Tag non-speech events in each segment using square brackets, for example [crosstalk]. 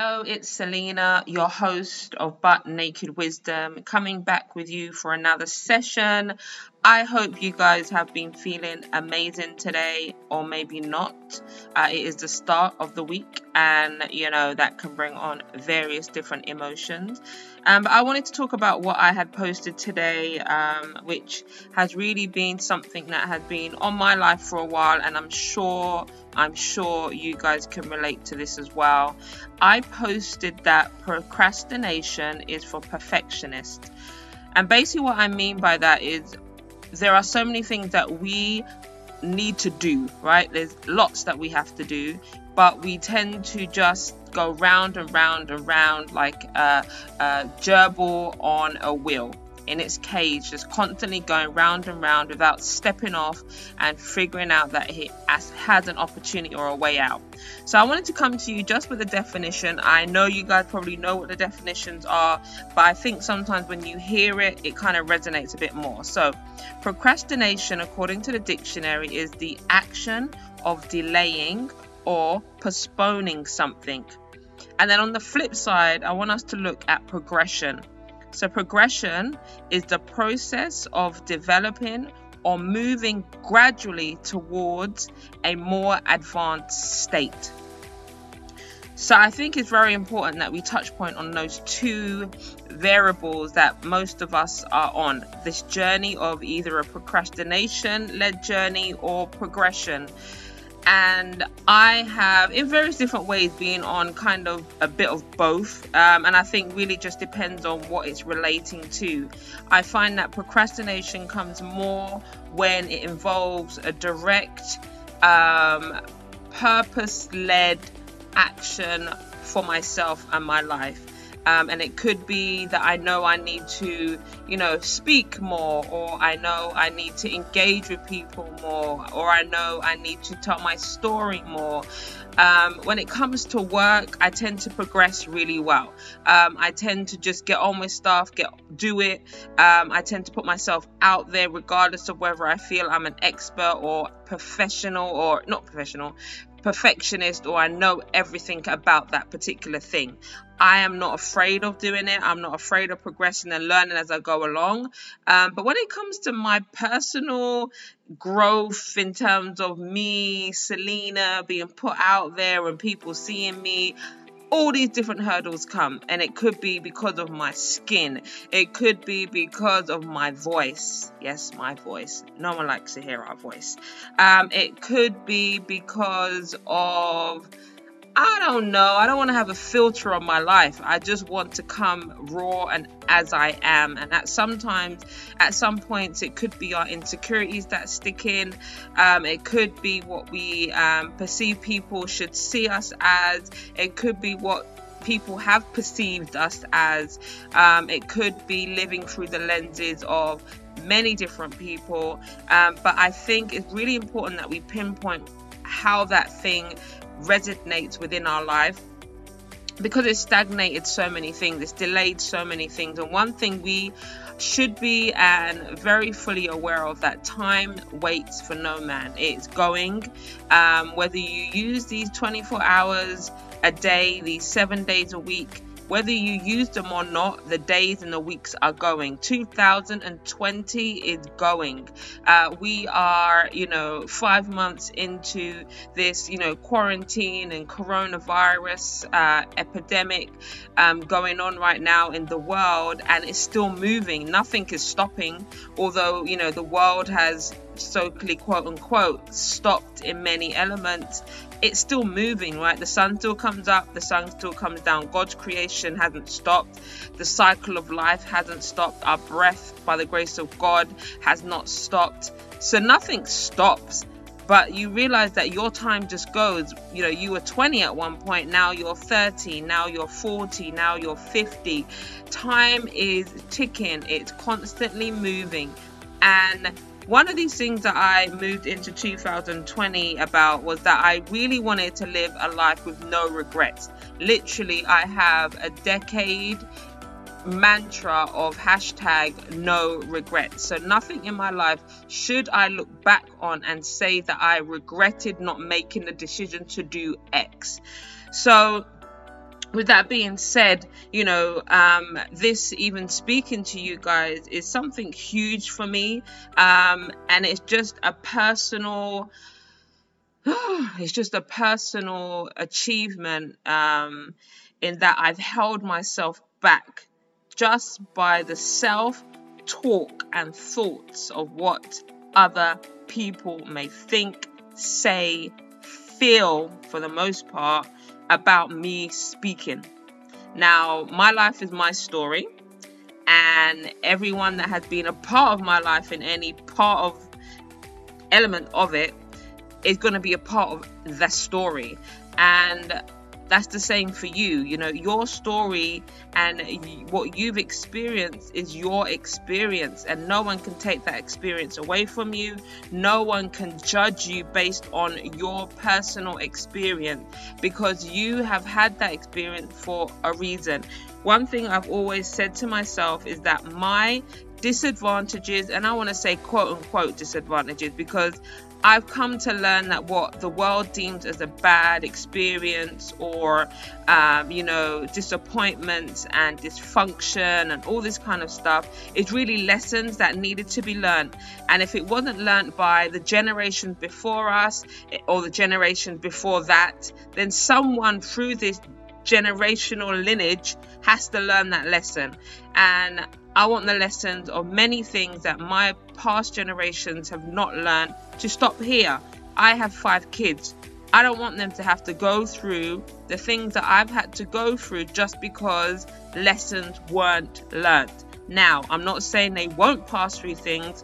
Hello, it's Selena, your host of Butt Naked Wisdom, coming back with you for another session. I hope you guys have been feeling amazing today, or maybe not. Uh, it is the start of the week, and you know that can bring on various different emotions. Um, but I wanted to talk about what I had posted today, um, which has really been something that has been on my life for a while, and I'm sure I'm sure you guys can relate to this as well. I posted that procrastination is for perfectionists. And basically, what I mean by that is there are so many things that we need to do, right? There's lots that we have to do, but we tend to just go round and round and round like a, a gerbil on a wheel in its cage, just constantly going round and round without stepping off and figuring out that it has an opportunity or a way out. So I wanted to come to you just with a definition. I know you guys probably know what the definitions are, but I think sometimes when you hear it, it kind of resonates a bit more. So, procrastination, according to the dictionary, is the action of delaying or postponing something. And then on the flip side, I want us to look at progression. So, progression is the process of developing or moving gradually towards a more advanced state. So, I think it's very important that we touch point on those two variables that most of us are on this journey of either a procrastination led journey or progression and I have, in various different ways, been on kind of a bit of both. Um, and I think really just depends on what it's relating to. I find that procrastination comes more when it involves a direct, um, purpose led action for myself and my life. Um, and it could be that I know I need to, you know, speak more, or I know I need to engage with people more, or I know I need to tell my story more. Um, when it comes to work, I tend to progress really well. Um, I tend to just get on with stuff, get do it. Um, I tend to put myself out there, regardless of whether I feel I'm an expert or professional or not professional, perfectionist or I know everything about that particular thing. I am not afraid of doing it. I'm not afraid of progressing and learning as I go along. Um, but when it comes to my personal growth in terms of me, Selena, being put out there and people seeing me, all these different hurdles come and it could be because of my skin. It could be because of my voice. Yes my voice. No one likes to hear our voice. Um, it could be because of I don't know. I don't want to have a filter on my life. I just want to come raw and as I am. And at sometimes, at some points, it could be our insecurities that stick in. Um, it could be what we um, perceive people should see us as. It could be what people have perceived us as. Um, it could be living through the lenses of many different people. Um, but I think it's really important that we pinpoint how that thing resonates within our life because it's stagnated so many things, it's delayed so many things. And one thing we should be and very fully aware of that time waits for no man. It's going. Um, whether you use these 24 hours a day, these seven days a week, whether you use them or not, the days and the weeks are going. 2020 is going. Uh, we are, you know, five months into this, you know, quarantine and coronavirus uh, epidemic um, going on right now in the world, and it's still moving. Nothing is stopping, although, you know, the world has so quote unquote stopped in many elements it's still moving, right? The sun still comes up, the sun still comes down. God's creation hasn't stopped. The cycle of life hasn't stopped. Our breath, by the grace of God, has not stopped. So nothing stops. But you realize that your time just goes. You know, you were 20 at one point, now you're 30, now you're 40, now you're 50. Time is ticking, it's constantly moving. And one of these things that I moved into 2020 about was that I really wanted to live a life with no regrets. Literally, I have a decade mantra of hashtag no regrets. So, nothing in my life should I look back on and say that I regretted not making the decision to do X. So, with that being said, you know, um, this even speaking to you guys is something huge for me. Um, and it's just a personal, [sighs] it's just a personal achievement um, in that I've held myself back just by the self talk and thoughts of what other people may think, say, feel for the most part about me speaking. Now, my life is my story, and everyone that has been a part of my life in any part of element of it is going to be a part of the story. And that's the same for you. You know, your story and what you've experienced is your experience, and no one can take that experience away from you. No one can judge you based on your personal experience because you have had that experience for a reason. One thing I've always said to myself is that my disadvantages, and I want to say quote unquote disadvantages because I've come to learn that what the world deems as a bad experience or, um, you know, disappointments and dysfunction and all this kind of stuff is really lessons that needed to be learned. And if it wasn't learned by the generations before us or the generations before that, then someone through this generational lineage has to learn that lesson. And I want the lessons of many things that my past generations have not learned to stop here. I have five kids. I don't want them to have to go through the things that I've had to go through just because lessons weren't learned. Now, I'm not saying they won't pass through things,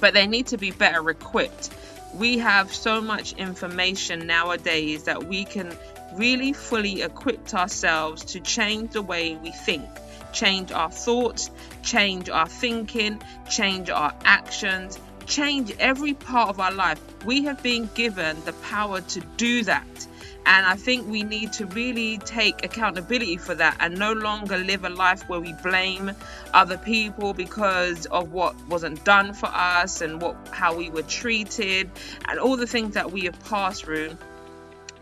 but they need to be better equipped. We have so much information nowadays that we can really fully equip ourselves to change the way we think change our thoughts, change our thinking, change our actions, change every part of our life. We have been given the power to do that. And I think we need to really take accountability for that and no longer live a life where we blame other people because of what wasn't done for us and what how we were treated and all the things that we have passed through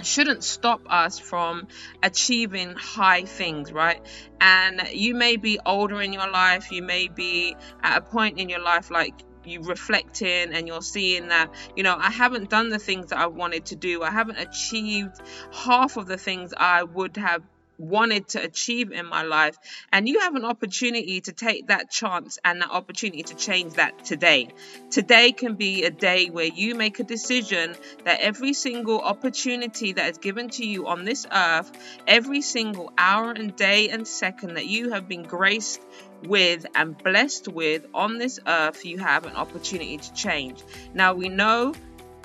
shouldn't stop us from achieving high things, right? And you may be older in your life, you may be at a point in your life like you reflecting and you're seeing that you know I haven't done the things that I wanted to do I haven't achieved half of the things I would have wanted to achieve in my life. And you have an opportunity to take that chance and that opportunity to change that today. Today can be a day where you make a decision that every single opportunity that is given to you on this earth, every single hour and day and second that you have been graced with and blessed with on this earth, you have an opportunity to change. Now, we know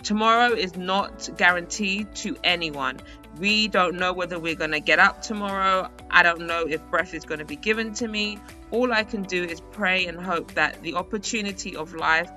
tomorrow is not guaranteed to anyone. We don't know whether we're going to get up tomorrow. I don't know if breath is going to be given to me. All I can do is pray and hope that the opportunity of life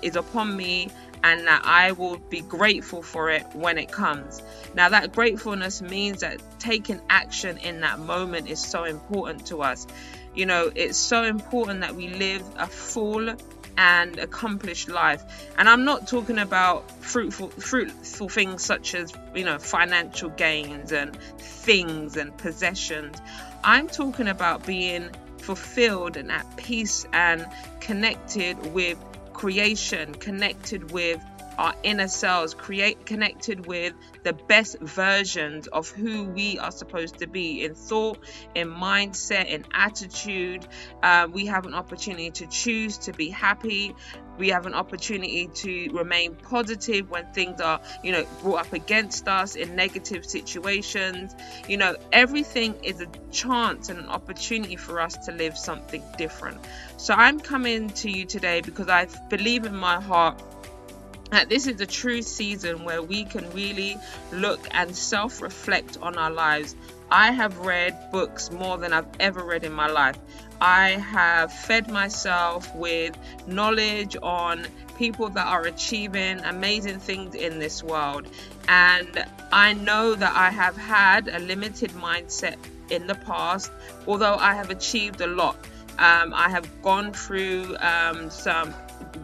is upon me and that I will be grateful for it when it comes. Now, that gratefulness means that taking action in that moment is so important to us. You know, it's so important that we live a full and accomplished life. And I'm not talking about fruitful fruitful things such as, you know, financial gains and things and possessions. I'm talking about being fulfilled and at peace and connected with creation, connected with our inner selves, create connected with the best versions of who we are supposed to be in thought, in mindset, in attitude. Uh, we have an opportunity to choose to be happy. We have an opportunity to remain positive when things are, you know, brought up against us in negative situations. You know, everything is a chance and an opportunity for us to live something different. So I'm coming to you today because I believe in my heart that this is a true season where we can really look and self reflect on our lives. I have read books more than I've ever read in my life. I have fed myself with knowledge on people that are achieving amazing things in this world. And I know that I have had a limited mindset in the past, although I have achieved a lot. Um, I have gone through um, some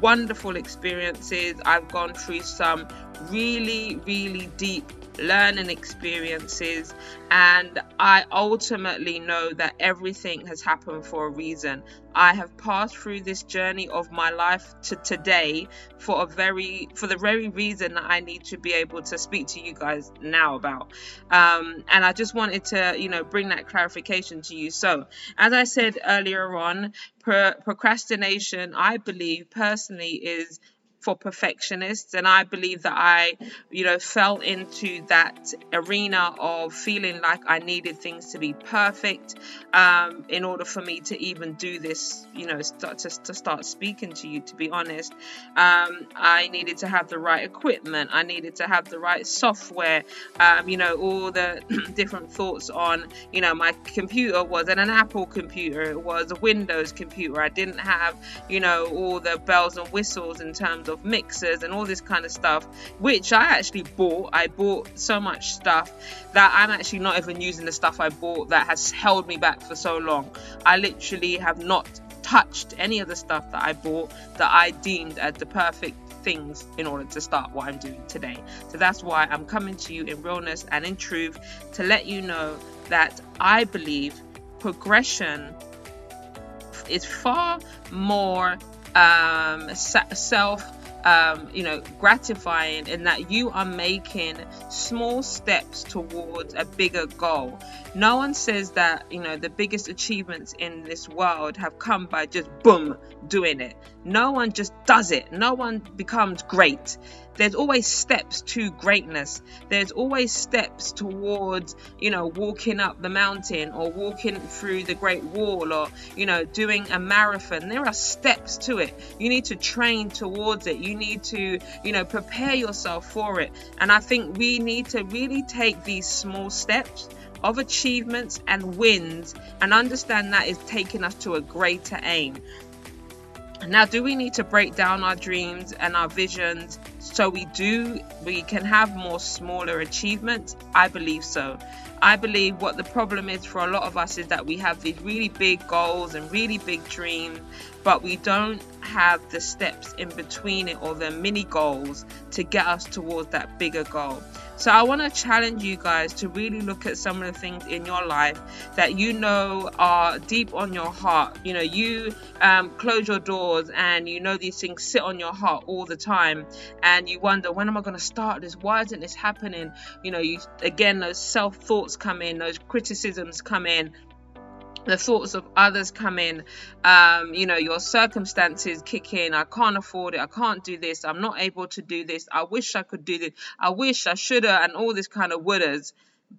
wonderful experiences. I've gone through some really, really deep learning experiences, and I ultimately know that everything has happened for a reason. I have passed through this journey of my life to today for a very for the very reason that I need to be able to speak to you guys now about. Um, and I just wanted to, you know, bring that clarification to you. So, as I said earlier on, pro- procrastination, I believe personally, is for perfectionists. And i believe that i you know fell into that arena of feeling like i needed things to be perfect um, in order for me to even do this you know start to, to start speaking to you to be honest. Um, i needed to have the right equipment. I needed to have the right software. Um, you know all the [clears throat] different thoughts on you know my computer wasn't an apple computer. It was a windows computer. I didn't have you know all the bells and whistles in terms of mixers and all this kind of stuff, which I actually bought. I bought so much stuff that I'm actually not even using the stuff I bought that has held me back for so long. I literally have not touched any of the stuff that I bought that I deemed as the perfect things in order to start what I'm doing today. So that's why I'm coming to you in realness and in truth to let you know that I believe progression is far more um, self um, you know, gratifying in that you are making small steps towards a bigger goal. No one says that, you know, the biggest achievements in this world have come by just boom, doing it. No one just does it. No one becomes great there's always steps to greatness. There's always steps towards, you know, walking up the mountain or walking through the Great Wall or, you know, doing a marathon. There are steps to it. You need to train towards it. You need to, you know, prepare yourself for it. And I think we need to really take these small steps of achievements and wins and understand that is taking us to a greater aim. Now, do we need to break down our dreams and our visions so we do we can have more smaller achievements? I believe so. I believe what the problem is for a lot of us is that we have these really big goals and really big dreams, but we don't have the steps in between it or the mini goals to get us towards that bigger goal. So I want to challenge you guys to really look at some of the things in your life that you know are deep on your heart. You know, you um, close your doors and you know these things sit on your heart all the time, and you wonder when am I going to start this? Why isn't this happening? You know, you again those self thoughts come in, those criticisms come in the thoughts of others come in. Um, you know your circumstances kick in. I can't afford it. I can't do this. I'm not able to do this. I wish i could do this. I wish i should have and all this kind of wouldas.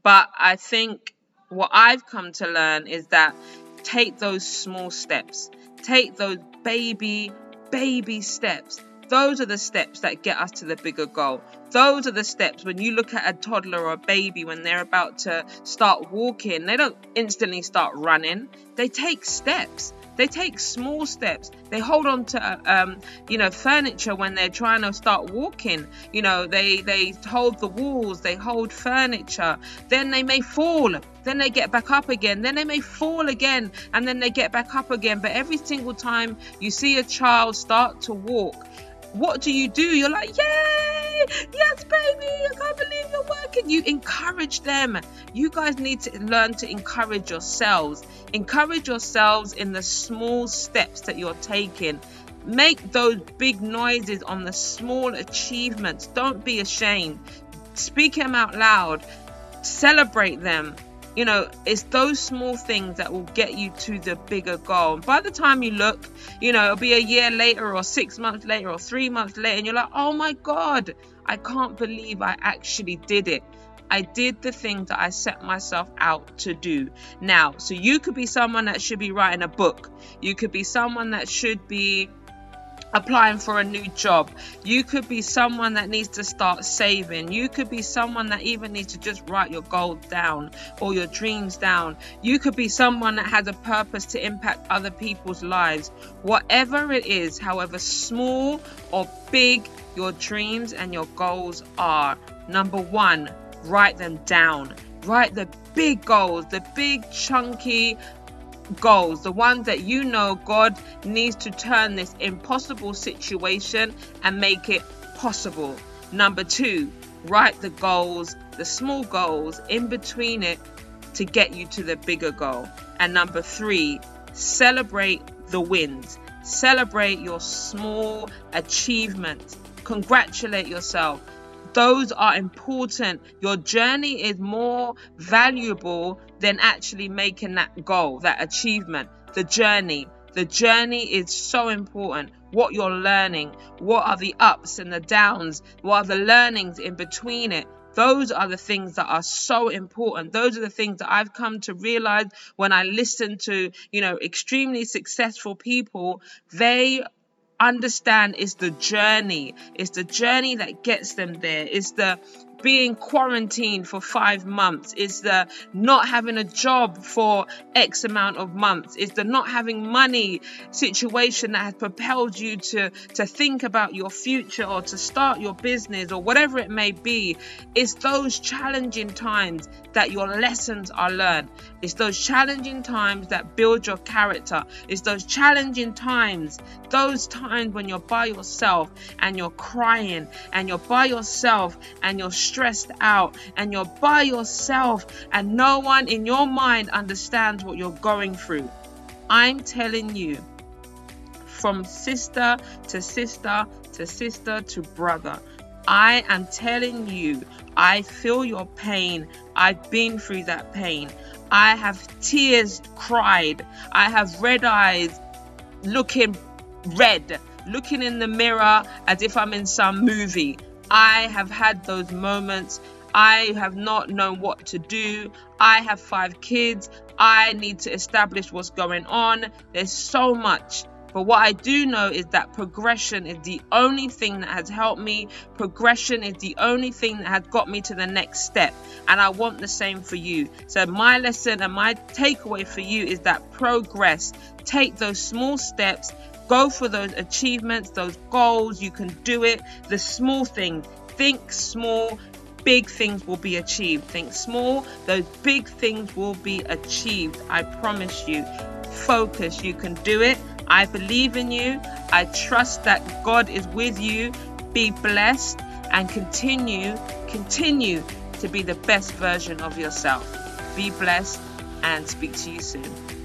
But i think what i've come to learn is that take those small steps. Take those baby baby steps those are the steps that get us to the bigger goal. Those are the steps when you look at a toddler or a baby when they're about to start walking, they don't instantly start running, they take steps. They take small steps. They hold on to, um, you know, furniture when they're trying to start walking. You know, they they hold the walls. They hold furniture. Then they may fall. Then they get back up again. Then they may fall again, and then they get back up again. But every single time you see a child start to walk, what do you do? You're like, yay, yes, baby, I can't believe you're working. You encourage them. You guys need to learn to encourage yourselves. Encourage yourselves in the small steps that you're taking. Make those big noises on the small achievements. Don't be ashamed. Speak them out loud. Celebrate them you know, it's those small things that will get you to the bigger goal. And by the time you look, you know, it'll be a year later or six months later or three months later, and you're like, oh my God, I can't believe I actually did it. I did the thing that I set myself out to do. Now, so you could be someone that should be writing a book. You could be someone that should be applying for a new job. You could be someone that needs to start saving. You could be someone that even needs to just write your goals down or your dreams down. You could be someone that has a purpose to impact other people's lives. Whatever it is, however small or big your dreams and your goals are, number one, write them down. Write the big goals, the big, chunky, goals, the ones that you know God needs to turn this impossible situation and make it possible. Number two, write the goals, the small goals in between it to get you to the bigger goal. And number three, celebrate the wins. Celebrate your small achievements. Congratulate yourself. Those are important. Your journey is more valuable than actually making that goal, that achievement. The journey. The journey is so important. What you're learning, what are the ups and the downs, what are the learnings in between it. Those are the things that are so important. Those are the things that I've come to realize when I listen to, you know, extremely successful people. They understand it's the journey. It's the journey that gets them there. It's the being quarantined for five months, is the not having a job for X amount of months, is the not having money situation that has propelled you to, to think about your future or to start your business or whatever it may be. It's those challenging times that your lessons are learned. It's those challenging times that build your character. It's those challenging times, those times when you're by yourself and you're crying and you're by yourself and you're stressed out and you're by yourself and no one in your mind understands what you're going through. I'm telling you, from sister to sister to sister to brother, I am telling you, I feel your pain. I've been through that pain. I have tears cried. I have red eyes looking red, looking in the mirror as if I'm in some movie. I have had those moments. I have not known what to do. I have five kids. I need to establish what's going on. There's so much. But what I do know is that progression is the only thing that has helped me. Progression is the only thing that has got me to the next step. And I want the same for you. So, my lesson and my takeaway for you is that progress. Take those small steps Go for those achievements, those goals. You can do it. The small things. Think small. Big things will be achieved. Think small. Those big things will be achieved. I promise you. Focus. You can do it. I believe in you. I trust that God is with you. Be blessed and continue, continue to be the best version of yourself. Be blessed and speak to you soon.